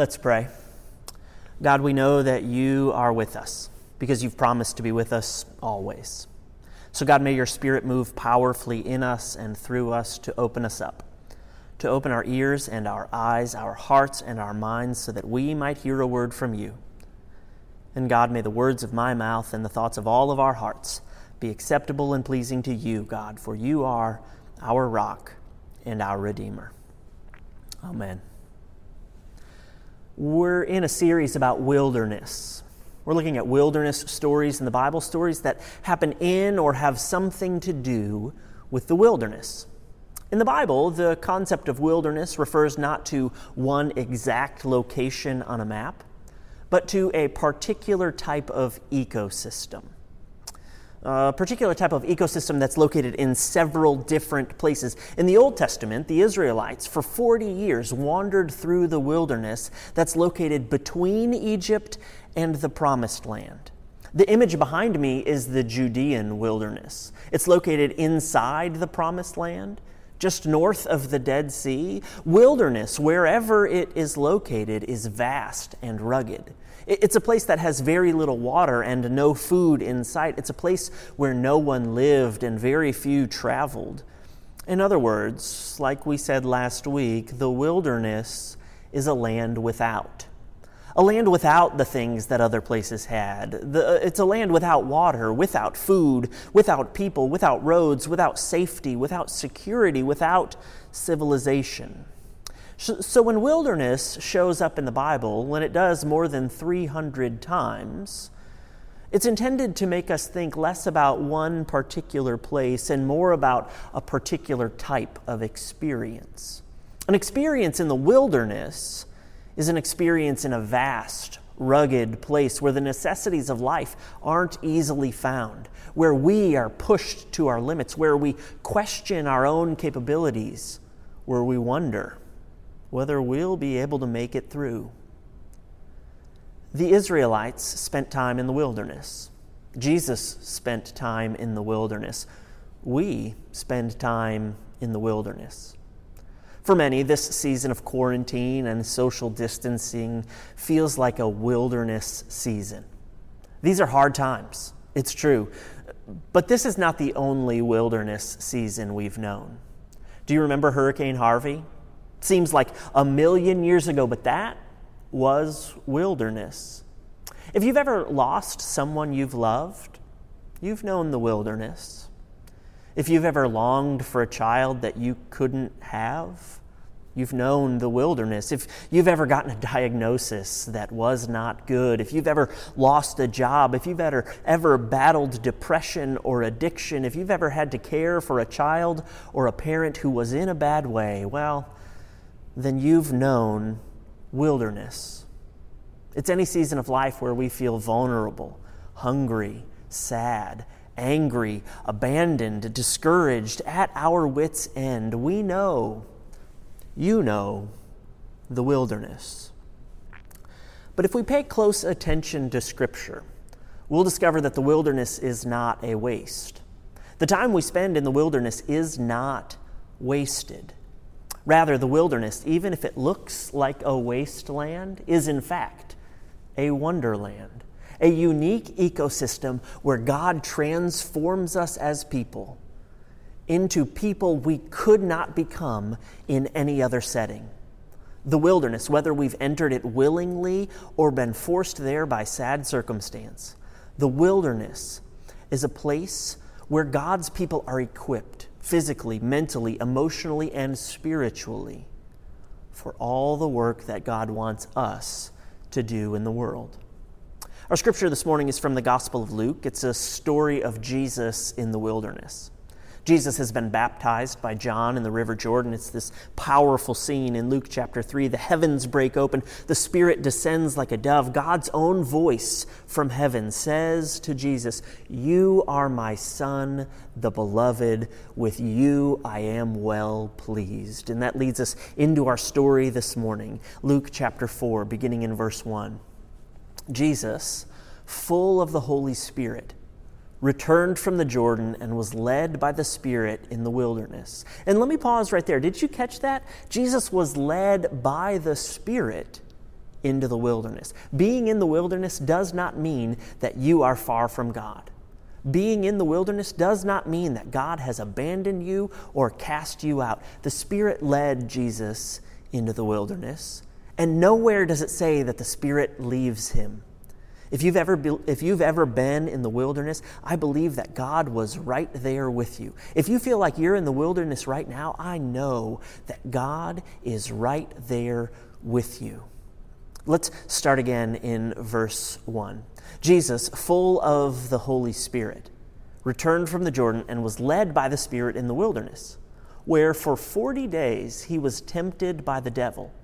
Let's pray. God, we know that you are with us because you've promised to be with us always. So, God, may your Spirit move powerfully in us and through us to open us up, to open our ears and our eyes, our hearts and our minds, so that we might hear a word from you. And, God, may the words of my mouth and the thoughts of all of our hearts be acceptable and pleasing to you, God, for you are our rock and our Redeemer. Amen. We're in a series about wilderness. We're looking at wilderness stories in the Bible, stories that happen in or have something to do with the wilderness. In the Bible, the concept of wilderness refers not to one exact location on a map, but to a particular type of ecosystem a particular type of ecosystem that's located in several different places. In the Old Testament, the Israelites for 40 years wandered through the wilderness that's located between Egypt and the Promised Land. The image behind me is the Judean wilderness. It's located inside the Promised Land, just north of the Dead Sea. Wilderness, wherever it is located, is vast and rugged. It's a place that has very little water and no food in sight. It's a place where no one lived and very few traveled. In other words, like we said last week, the wilderness is a land without. A land without the things that other places had. The, uh, it's a land without water, without food, without people, without roads, without safety, without security, without civilization. So when wilderness shows up in the Bible, when it does more than 300 times, it's intended to make us think less about one particular place and more about a particular type of experience. An experience in the wilderness is an experience in a vast, rugged place where the necessities of life aren't easily found, where we are pushed to our limits, where we question our own capabilities, where we wonder whether we'll be able to make it through. The Israelites spent time in the wilderness. Jesus spent time in the wilderness. We spend time in the wilderness. For many, this season of quarantine and social distancing feels like a wilderness season. These are hard times, it's true. But this is not the only wilderness season we've known. Do you remember Hurricane Harvey? Seems like a million years ago, but that was wilderness. If you've ever lost someone you've loved, you've known the wilderness. If you've ever longed for a child that you couldn't have, You've known the wilderness. If you've ever gotten a diagnosis that was not good, if you've ever lost a job, if you've ever, ever battled depression or addiction, if you've ever had to care for a child or a parent who was in a bad way, well, then you've known wilderness. It's any season of life where we feel vulnerable, hungry, sad, angry, abandoned, discouraged, at our wits' end. We know, you know, the wilderness. But if we pay close attention to Scripture, we'll discover that the wilderness is not a waste. The time we spend in the wilderness is not wasted. Rather, the wilderness, even if it looks like a wasteland, is in fact a wonderland, a unique ecosystem where God transforms us as people into people we could not become in any other setting. The wilderness, whether we've entered it willingly or been forced there by sad circumstance, the wilderness is a place where God's people are equipped physically, mentally, emotionally, and spiritually for all the work that God wants us to do in the world. Our scripture this morning is from the Gospel of Luke. It's a story of Jesus in the wilderness. Jesus has been baptized by John in the River Jordan. It's this powerful scene in Luke chapter 3. The heavens break open, the Spirit descends like a dove. God's own voice from heaven says to Jesus, You are my Son, the beloved. With you I am well pleased. And that leads us into our story this morning. Luke chapter 4, beginning in verse 1. Jesus, full of the Holy Spirit, returned from the Jordan and was led by the Spirit in the wilderness. And let me pause right there. Did you catch that? Jesus was led by the Spirit into the wilderness. Being in the wilderness does not mean that you are far from God. Being in the wilderness does not mean that God has abandoned you or cast you out. The Spirit led Jesus into the wilderness, and nowhere does it say that the Spirit leaves him. If you've, ever be, if you've ever been in the wilderness, I believe that God was right there with you. If you feel like you're in the wilderness right now, I know that God is right there with you. Let's start again in verse 1. Jesus, full of the Holy Spirit, returned from the Jordan and was led by the Spirit in the wilderness, where for 40 days he was tempted by the devil.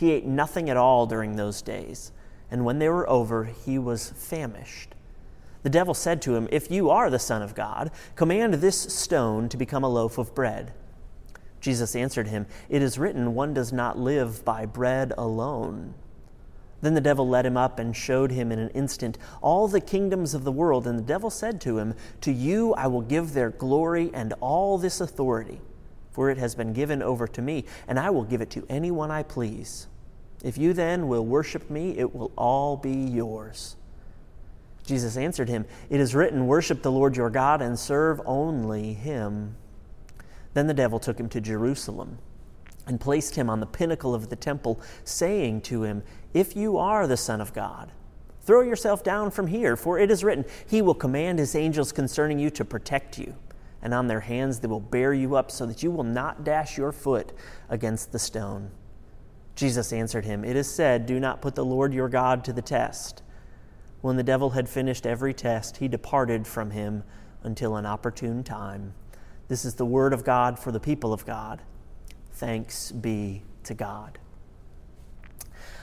He ate nothing at all during those days and when they were over, he was famished. The devil said to him, If you are the Son of God, command this stone to become a loaf of bread. Jesus answered him, It is written, One does not live by bread alone. Then the devil led him up and showed him in an instant all the kingdoms of the world. And the devil said to him, To you I will give their glory and all this authority, for it has been given over to me, and I will give it to anyone I please. If you then will worship me, it will all be yours. Jesus answered him, It is written, Worship the Lord your God and serve only him. Then the devil took him to Jerusalem and placed him on the pinnacle of the temple, saying to him, If you are the Son of God, throw yourself down from here, for it is written, He will command His angels concerning you to protect you, and on their hands they will bear you up, so that you will not dash your foot against the stone. Jesus answered him, It is said, Do not put the Lord your God to the test. When the devil had finished every test, he departed from him until an opportune time. This is the word of God for the people of God. Thanks be to God.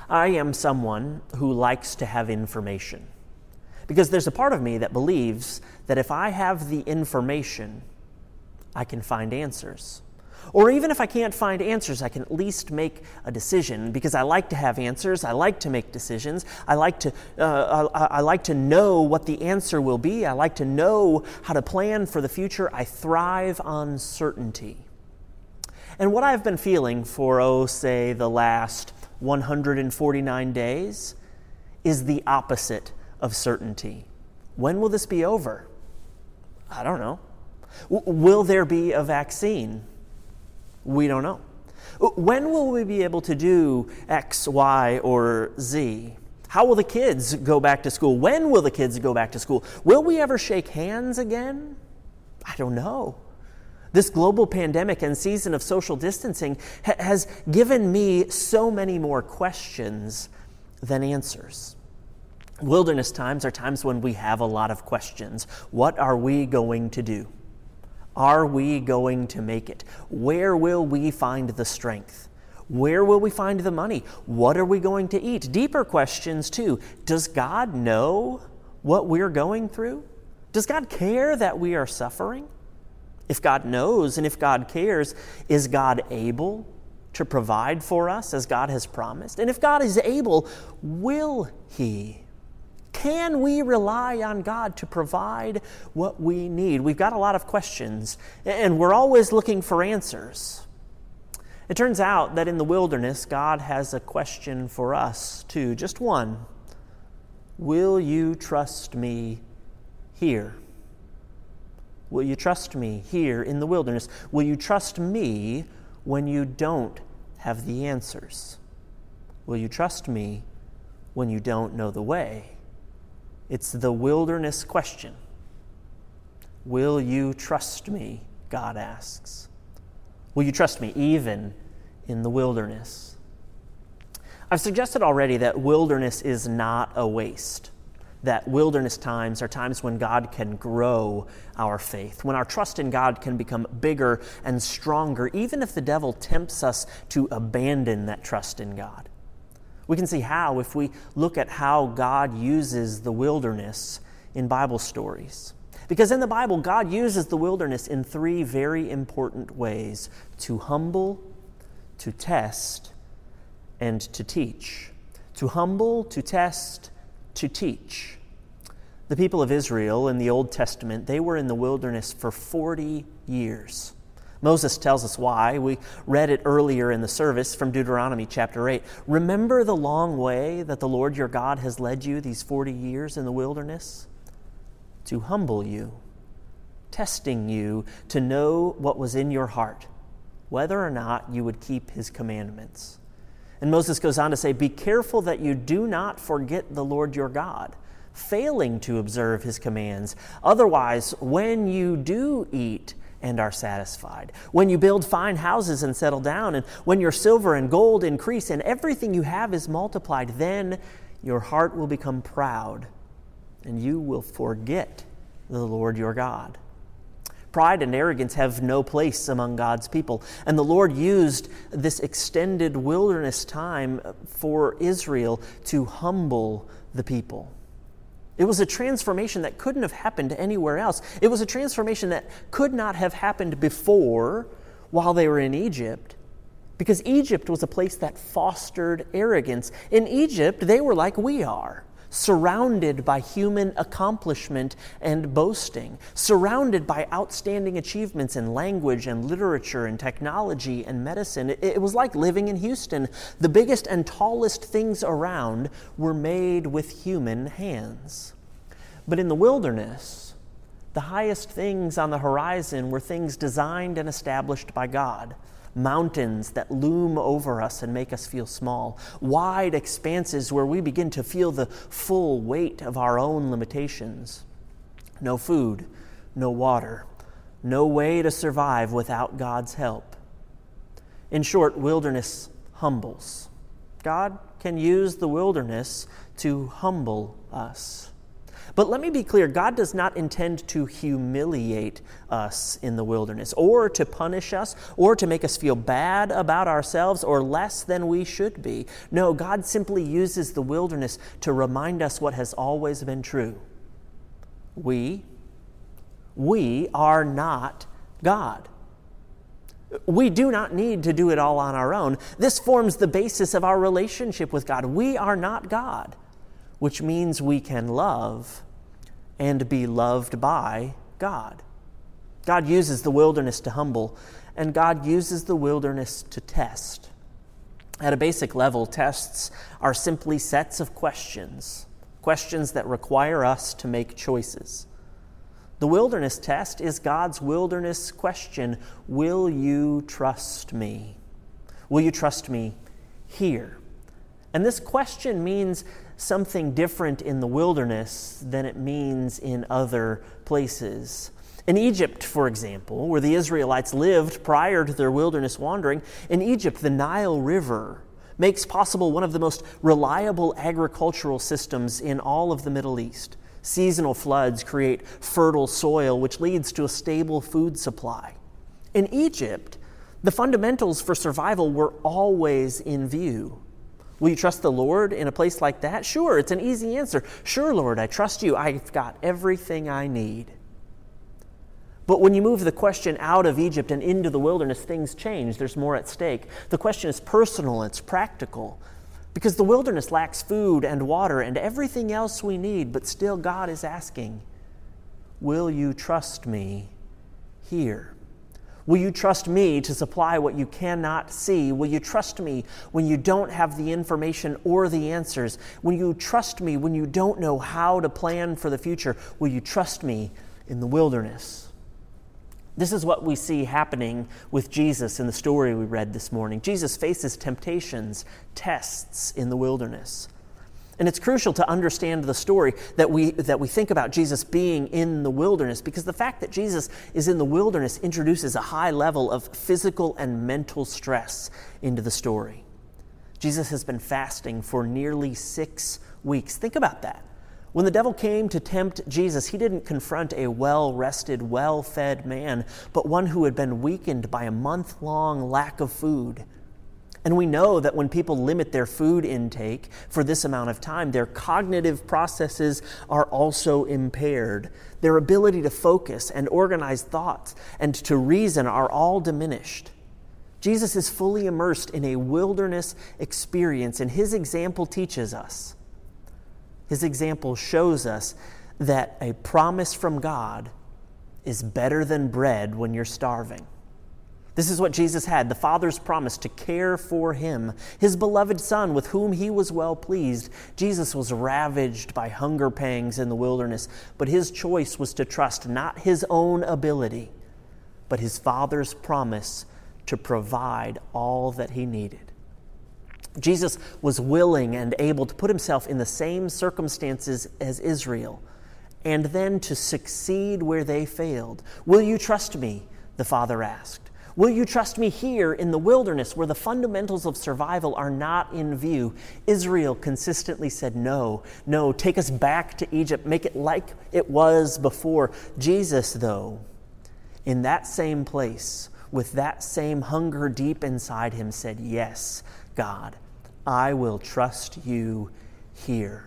I am someone who likes to have information because there's a part of me that believes that if I have the information, I can find answers. Or even if I can't find answers, I can at least make a decision because I like to have answers. I like to make decisions. I like to, uh, I, I like to know what the answer will be. I like to know how to plan for the future. I thrive on certainty. And what I've been feeling for, oh, say, the last 149 days is the opposite of certainty. When will this be over? I don't know. W- will there be a vaccine? We don't know. When will we be able to do X, Y, or Z? How will the kids go back to school? When will the kids go back to school? Will we ever shake hands again? I don't know. This global pandemic and season of social distancing ha- has given me so many more questions than answers. Wilderness times are times when we have a lot of questions. What are we going to do? Are we going to make it? Where will we find the strength? Where will we find the money? What are we going to eat? Deeper questions, too. Does God know what we're going through? Does God care that we are suffering? If God knows and if God cares, is God able to provide for us as God has promised? And if God is able, will He? Can we rely on God to provide what we need? We've got a lot of questions, and we're always looking for answers. It turns out that in the wilderness, God has a question for us too, just one. Will you trust me here? Will you trust me here in the wilderness? Will you trust me when you don't have the answers? Will you trust me when you don't know the way? It's the wilderness question. Will you trust me? God asks. Will you trust me even in the wilderness? I've suggested already that wilderness is not a waste. That wilderness times are times when God can grow our faith, when our trust in God can become bigger and stronger, even if the devil tempts us to abandon that trust in God. We can see how if we look at how God uses the wilderness in Bible stories. Because in the Bible, God uses the wilderness in three very important ways to humble, to test, and to teach. To humble, to test, to teach. The people of Israel in the Old Testament, they were in the wilderness for 40 years. Moses tells us why. We read it earlier in the service from Deuteronomy chapter 8. Remember the long way that the Lord your God has led you these 40 years in the wilderness? To humble you, testing you to know what was in your heart, whether or not you would keep his commandments. And Moses goes on to say, Be careful that you do not forget the Lord your God, failing to observe his commands. Otherwise, when you do eat, and are satisfied. When you build fine houses and settle down, and when your silver and gold increase and everything you have is multiplied, then your heart will become proud and you will forget the Lord your God. Pride and arrogance have no place among God's people. And the Lord used this extended wilderness time for Israel to humble the people. It was a transformation that couldn't have happened anywhere else. It was a transformation that could not have happened before while they were in Egypt because Egypt was a place that fostered arrogance. In Egypt, they were like we are surrounded by human accomplishment and boasting, surrounded by outstanding achievements in language and literature and technology and medicine. It, it, was like living in Houston. The biggest and tallest things around were made with human hands. But in the wilderness, the highest things on the horizon were things designed and established by God mountains that loom over us and make us feel small, wide expanses where we begin to feel the full weight of our own limitations. No food, no water, no way to survive without God's help. In short, wilderness humbles. God can use the wilderness to humble us. But let me be clear God does not intend to humiliate us in the wilderness, or to punish us, or to make us feel bad about ourselves or less than we should be. No, God simply uses the wilderness to remind us what has always been true. We, we are not God. We do not need to do it all on our own. This forms the basis of our relationship with God. We are not God, which means we can love and be loved by God. God uses the wilderness to humble, and God uses the wilderness to test. At a basic level, tests are simply sets of questions, questions that require us to make choices. The wilderness test is God's wilderness question Will you trust me? Will you trust me here? And this question means something different in the wilderness than it means in other places. In Egypt, for example, where the Israelites lived prior to their wilderness wandering, in Egypt, the Nile River makes possible one of the most reliable agricultural systems in all of the Middle East. Seasonal floods create fertile soil, which leads to a stable food supply. In Egypt, the fundamentals for survival were always in view. Will you trust the Lord in a place like that? Sure, it's an easy answer. Sure, Lord, I trust you. I've got everything I need. But when you move the question out of Egypt and into the wilderness, things change. There's more at stake. The question is personal, it's practical. Because the wilderness lacks food and water and everything else we need, but still God is asking, Will you trust me here? Will you trust me to supply what you cannot see? Will you trust me when you don't have the information or the answers? Will you trust me when you don't know how to plan for the future? Will you trust me in the wilderness? This is what we see happening with Jesus in the story we read this morning. Jesus faces temptations, tests in the wilderness. And it's crucial to understand the story that we, that we think about Jesus being in the wilderness because the fact that Jesus is in the wilderness introduces a high level of physical and mental stress into the story. Jesus has been fasting for nearly six weeks. Think about that. When the devil came to tempt Jesus, he didn't confront a well rested, well fed man, but one who had been weakened by a month long lack of food. And we know that when people limit their food intake for this amount of time, their cognitive processes are also impaired. Their ability to focus and organize thoughts and to reason are all diminished. Jesus is fully immersed in a wilderness experience, and his example teaches us. His example shows us that a promise from God is better than bread when you're starving. This is what Jesus had the Father's promise to care for him, his beloved Son, with whom he was well pleased. Jesus was ravaged by hunger pangs in the wilderness, but his choice was to trust not his own ability, but his Father's promise to provide all that he needed. Jesus was willing and able to put himself in the same circumstances as Israel and then to succeed where they failed. Will you trust me? The Father asked. Will you trust me here in the wilderness where the fundamentals of survival are not in view? Israel consistently said, No, no, take us back to Egypt, make it like it was before. Jesus, though, in that same place, with that same hunger deep inside him, said, Yes, God, I will trust you here.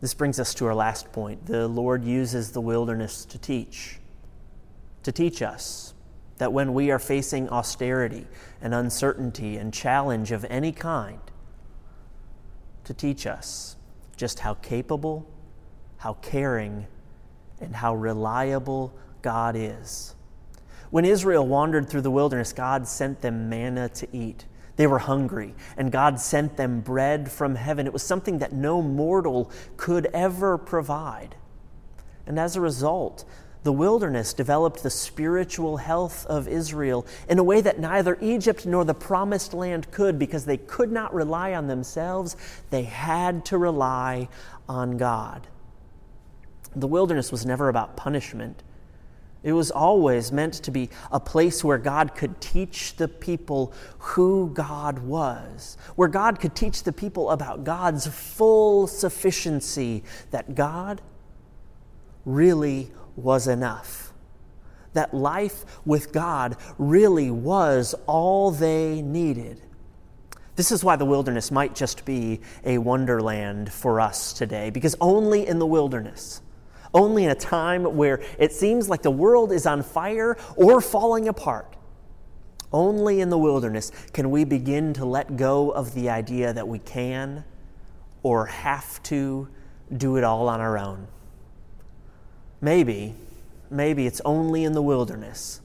This brings us to our last point. The Lord uses the wilderness to teach, to teach us that when we are facing austerity and uncertainty and challenge of any kind, to teach us just how capable, how caring, and how reliable God is. When Israel wandered through the wilderness, God sent them manna to eat. They were hungry, and God sent them bread from heaven. It was something that no mortal could ever provide. And as a result, the wilderness developed the spiritual health of Israel in a way that neither Egypt nor the promised land could because they could not rely on themselves. They had to rely on God. The wilderness was never about punishment. It was always meant to be a place where God could teach the people who God was, where God could teach the people about God's full sufficiency, that God really was enough. That life with God really was all they needed. This is why the wilderness might just be a wonderland for us today, because only in the wilderness, only in a time where it seems like the world is on fire or falling apart, only in the wilderness can we begin to let go of the idea that we can or have to do it all on our own. Maybe, maybe it's only in the wilderness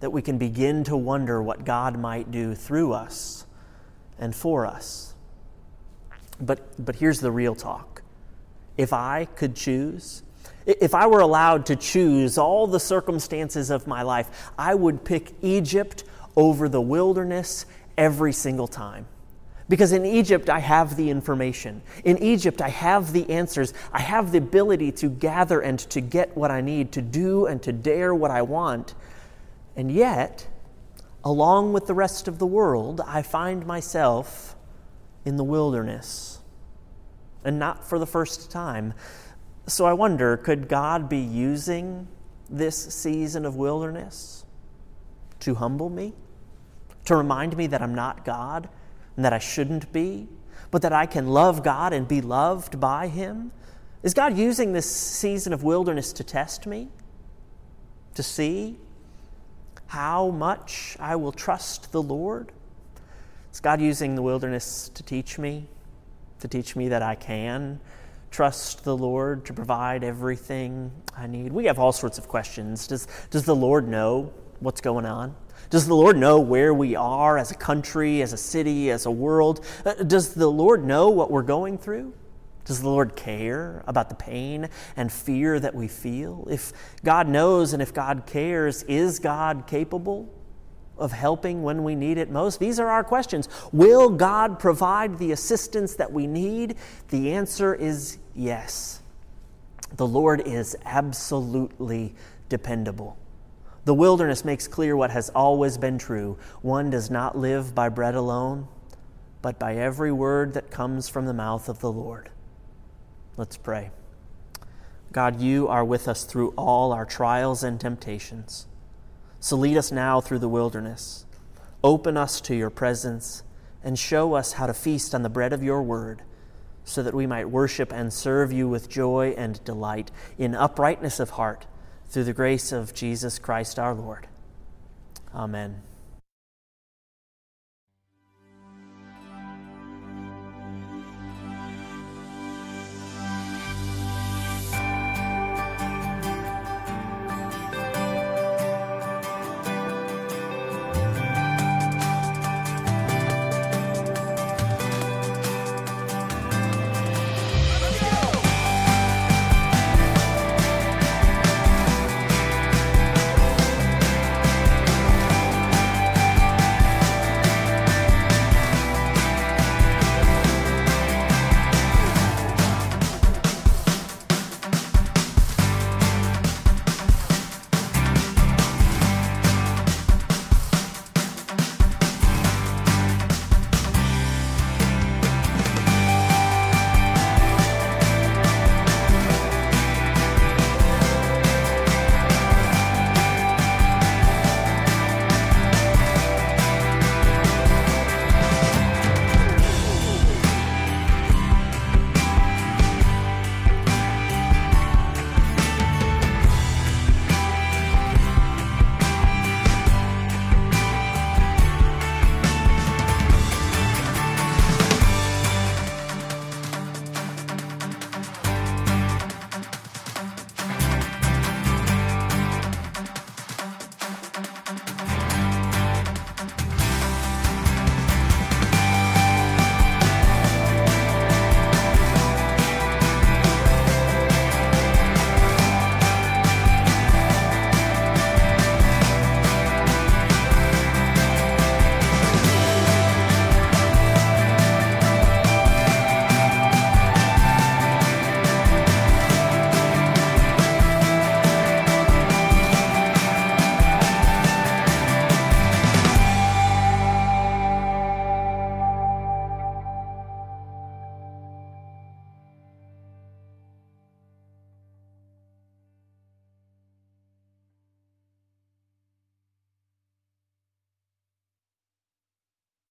that we can begin to wonder what God might do through us and for us. But, but here's the real talk. If I could choose, if I were allowed to choose all the circumstances of my life, I would pick Egypt over the wilderness every single time. Because in Egypt, I have the information. In Egypt, I have the answers. I have the ability to gather and to get what I need, to do and to dare what I want. And yet, along with the rest of the world, I find myself in the wilderness. And not for the first time. So I wonder could God be using this season of wilderness to humble me? To remind me that I'm not God? And that I shouldn't be, but that I can love God and be loved by Him? Is God using this season of wilderness to test me? To see how much I will trust the Lord? Is God using the wilderness to teach me? To teach me that I can trust the Lord to provide everything I need? We have all sorts of questions. Does, does the Lord know what's going on? Does the Lord know where we are as a country, as a city, as a world? Uh, does the Lord know what we're going through? Does the Lord care about the pain and fear that we feel? If God knows and if God cares, is God capable of helping when we need it most? These are our questions. Will God provide the assistance that we need? The answer is yes. The Lord is absolutely dependable. The wilderness makes clear what has always been true one does not live by bread alone, but by every word that comes from the mouth of the Lord. Let's pray. God, you are with us through all our trials and temptations. So lead us now through the wilderness. Open us to your presence and show us how to feast on the bread of your word so that we might worship and serve you with joy and delight in uprightness of heart through the grace of Jesus Christ our Lord. Amen.